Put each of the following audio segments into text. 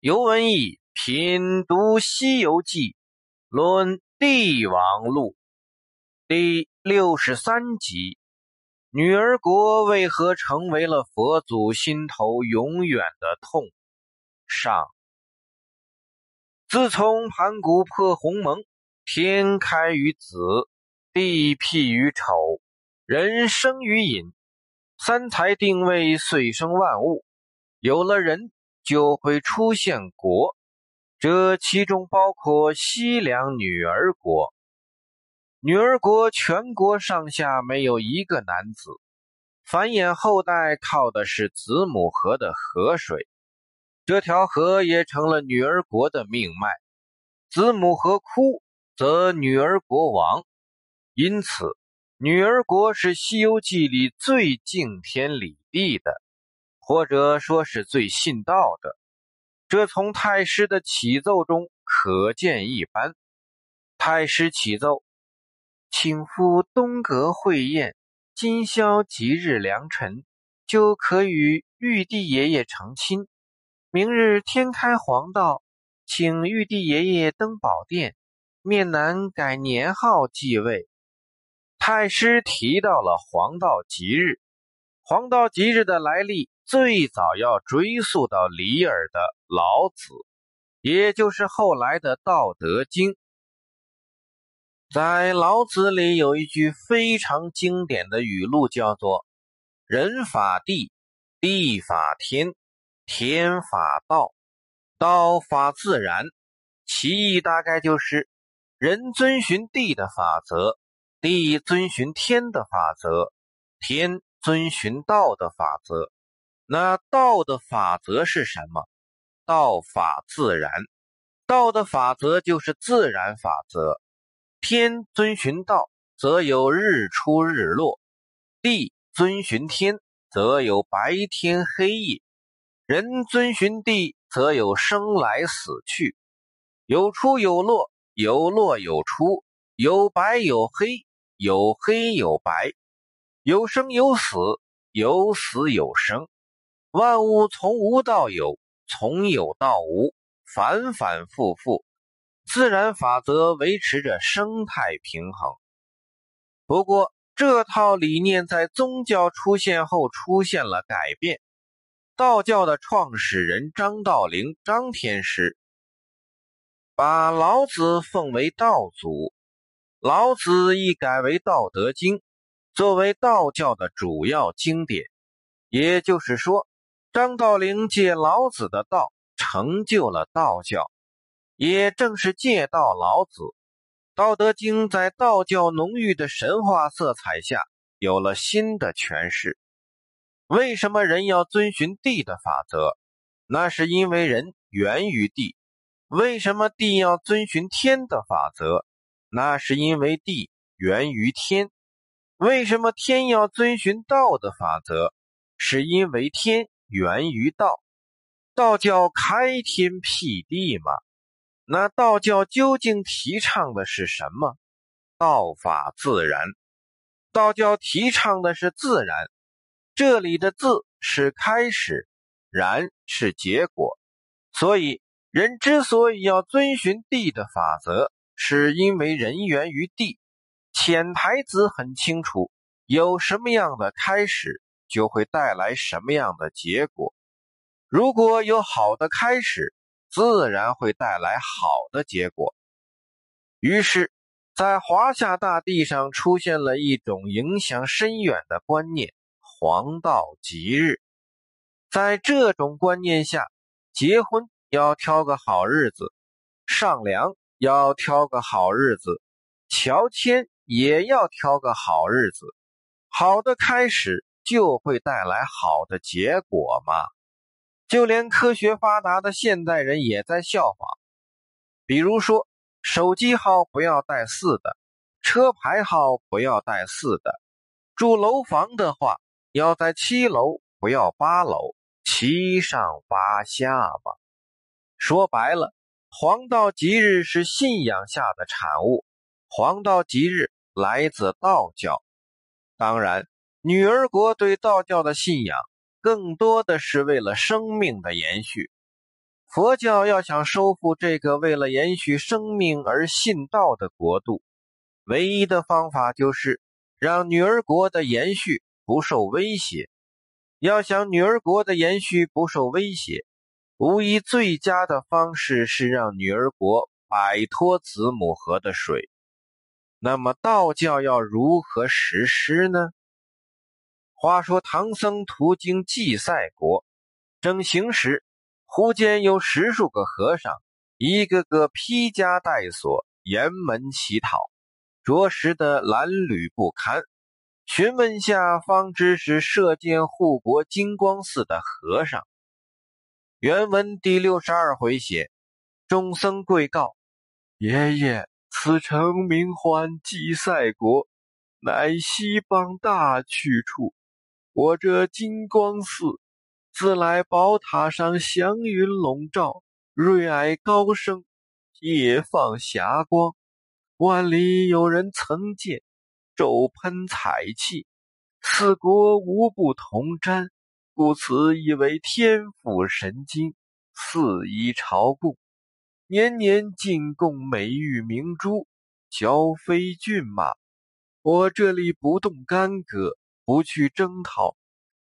尤文义品读《西游记》，论帝王录第六十三集：女儿国为何成为了佛祖心头永远的痛？上。自从盘古破鸿蒙，天开于子，地辟于丑，人生于隐，三才定位，遂生万物。有了人，就会出现国，这其中包括西凉女儿国。女儿国全国上下没有一个男子，繁衍后代靠的是子母河的河水，这条河也成了女儿国的命脉。子母河枯，则女儿国亡。因此，女儿国是《西游记》里最敬天理地的。或者说是最信道的，这从太师的启奏中可见一斑。太师启奏，请赴东阁会宴，今宵吉日良辰，就可与玉帝爷爷成亲。明日天开黄道，请玉帝爷爷登宝殿，面南改年号继位。太师提到了黄道吉日，黄道吉日的来历。最早要追溯到李耳的《老子》，也就是后来的《道德经》。在《老子》里有一句非常经典的语录，叫做“人法地，地法天，天法道，道法自然”。其意大概就是：人遵循地的法则，地遵循天的法则，天遵循道的法则。那道的法则是什么？道法自然，道的法则就是自然法则。天遵循道，则有日出日落；地遵循天，则有白天黑夜；人遵循地，则有生来死去，有出有落，有落有出，有白有黑，有黑有白，有生有死，有死有生。万物从无到有，从有到无，反反复复，自然法则维持着生态平衡。不过，这套理念在宗教出现后出现了改变。道教的创始人张道陵（张天师）把老子奉为道祖，老子一改为《道德经》，作为道教的主要经典。也就是说。张道陵借老子的道成就了道教，也正是借道老子，《道德经》在道教浓郁的神话色彩下有了新的诠释。为什么人要遵循地的法则？那是因为人源于地。为什么地要遵循天的法则？那是因为地源于天。为什么天要遵循道的法则？是因为天。源于道，道教开天辟地吗？那道教究竟提倡的是什么？道法自然，道教提倡的是自然。这里的“自”是开始，“然”是结果。所以，人之所以要遵循地的法则，是因为人源于地。潜台词很清楚：有什么样的开始？就会带来什么样的结果？如果有好的开始，自然会带来好的结果。于是，在华夏大地上出现了一种影响深远的观念——黄道吉日。在这种观念下，结婚要挑个好日子，上梁要挑个好日子，乔迁也要挑个好日子。好的开始。就会带来好的结果吗？就连科学发达的现代人也在效仿。比如说，手机号不要带四的，车牌号不要带四的，住楼房的话要在七楼，不要八楼，七上八下吧。说白了，黄道吉日是信仰下的产物。黄道吉日来自道教，当然。女儿国对道教的信仰，更多的是为了生命的延续。佛教要想收复这个为了延续生命而信道的国度，唯一的方法就是让女儿国的延续不受威胁。要想女儿国的延续不受威胁，无疑最佳的方式是让女儿国摆脱子母河的水。那么道教要如何实施呢？话说唐僧途经祭赛国，正行时。忽见有十数个和尚，一个个披枷带锁，沿门乞讨，着实的褴褛不堪。询问下，方知是射箭护国金光寺的和尚。原文第六十二回写：众僧跪告爷爷，此城名唤祭赛国，乃西邦大去处。我这金光寺。自来宝塔上祥云笼罩，瑞霭高升，夜放霞光。万里有人曾见，骤喷彩气，四国无不同瞻，故此以为天府神经，四夷朝贡，年年进贡美玉明珠，交飞骏马。我这里不动干戈，不去征讨。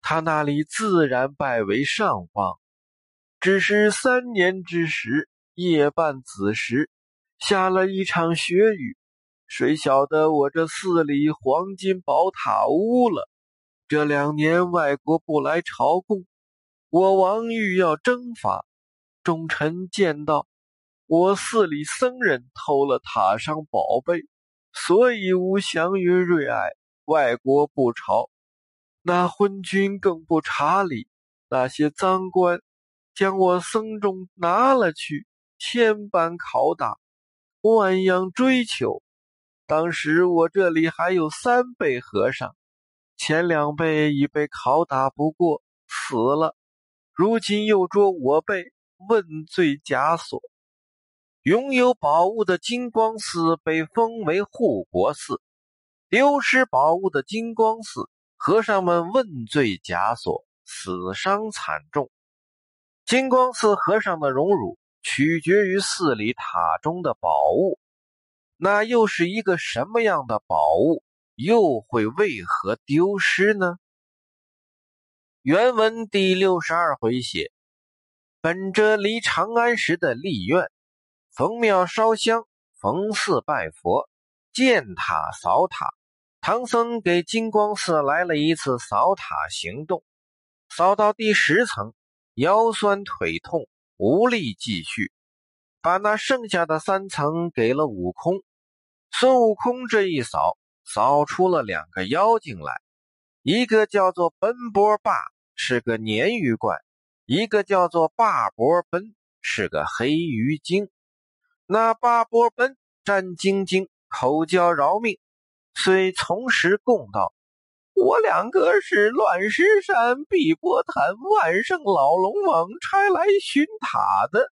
他那里自然拜为上方，只是三年之时，夜半子时，下了一场雪雨，谁晓得我这寺里黄金宝塔污了？这两年外国不来朝贡，我王欲要征伐，众臣见到我寺里僧人偷了塔上宝贝，所以无祥云瑞霭，外国不朝。那昏君更不查理，那些赃官将我僧众拿了去，千般拷打，万样追求。当时我这里还有三辈和尚，前两辈已被拷打不过死了，如今又捉我辈问罪枷锁。拥有宝物的金光寺被封为护国寺，丢失宝物的金光寺。和尚们问罪枷锁，死伤惨重。金光寺和尚的荣辱取决于寺里塔中的宝物，那又是一个什么样的宝物？又会为何丢失呢？原文第六十二回写：本着离长安时的立愿，逢庙烧香，逢寺拜佛，建塔扫塔。唐僧给金光寺来了一次扫塔行动，扫到第十层，腰酸腿痛，无力继续，把那剩下的三层给了悟空。孙悟空这一扫，扫出了两个妖精来，一个叫做奔波霸，是个鲶鱼怪；一个叫做霸波奔，是个黑鱼精。那霸波奔战兢兢，口叫饶命。虽从实供道：“我两个是乱石山碧波潭万圣老龙王差来寻塔的，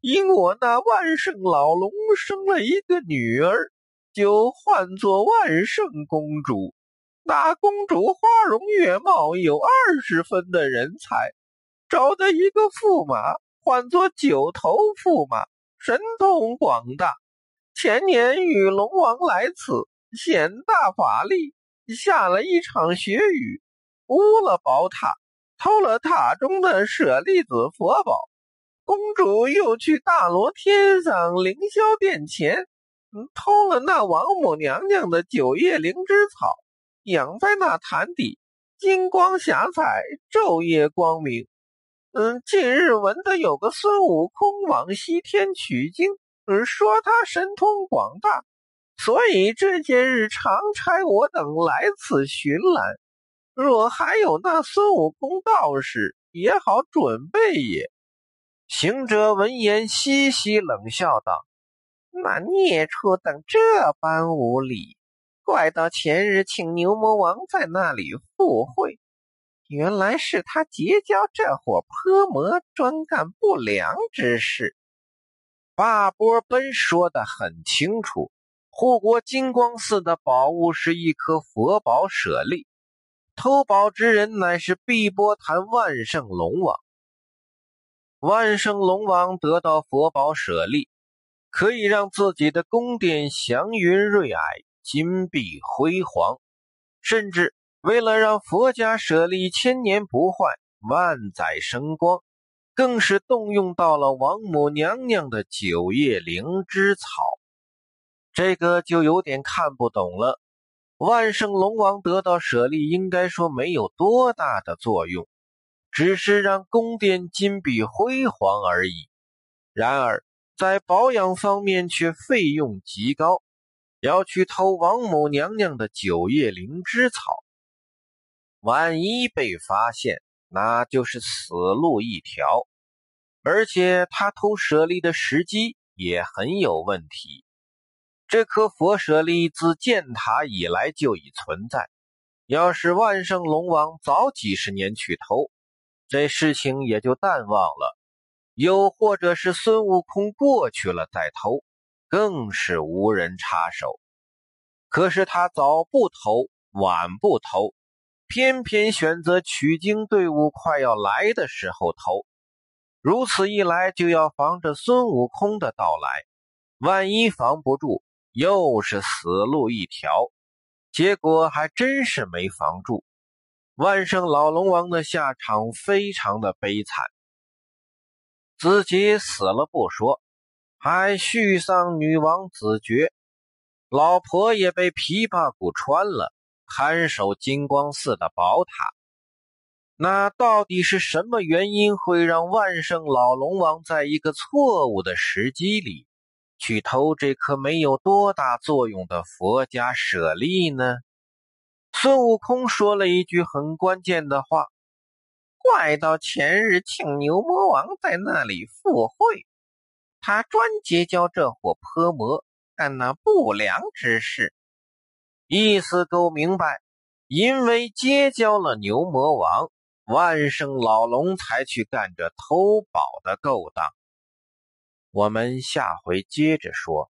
因我那万圣老龙生了一个女儿，就唤作万圣公主。那公主花容月貌，有二十分的人才，找的一个驸马，唤作九头驸马，神通广大。前年与龙王来此。”显大法力，下了一场雪雨，污了宝塔，偷了塔中的舍利子佛宝。公主又去大罗天上凌霄殿前，偷了那王母娘娘的九叶灵芝草，养在那坛底，金光霞彩，昼夜光明。嗯，近日闻得有个孙悟空往西天取经，嗯，说他神通广大。所以这些日常差我等来此寻览，若还有那孙悟空道士，也好准备也。行者闻言，嘻嘻冷笑道：“那孽畜等这般无礼，怪到前日请牛魔王在那里赴会，原来是他结交这伙泼魔，专干不良之事。”八波奔说的很清楚。护国金光寺的宝物是一颗佛宝舍利，偷宝之人乃是碧波潭万圣龙王。万圣龙王得到佛宝舍利，可以让自己的宫殿祥云瑞霭、金碧辉煌，甚至为了让佛家舍利千年不坏、万载生光，更是动用到了王母娘娘的九叶灵芝草。这个就有点看不懂了。万圣龙王得到舍利，应该说没有多大的作用，只是让宫殿金碧辉煌而已。然而在保养方面却费用极高，要去偷王母娘娘的九叶灵芝草，万一被发现，那就是死路一条。而且他偷舍利的时机也很有问题。这颗佛舍利自建塔以来就已存在。要是万圣龙王早几十年去偷，这事情也就淡忘了；又或者是孙悟空过去了再偷，更是无人插手。可是他早不偷，晚不偷，偏偏选择取经队伍快要来的时候偷。如此一来，就要防着孙悟空的到来。万一防不住，又是死路一条，结果还真是没防住。万圣老龙王的下场非常的悲惨，自己死了不说，还续丧女王子爵，老婆也被琵琶骨穿了，看守金光寺的宝塔。那到底是什么原因会让万圣老龙王在一个错误的时机里？去偷这颗没有多大作用的佛家舍利呢？孙悟空说了一句很关键的话：“怪到前日请牛魔王在那里赴会，他专结交这伙泼魔，干那不良之事。”意思够明白，因为结交了牛魔王，万圣老龙才去干这偷宝的勾当。我们下回接着说。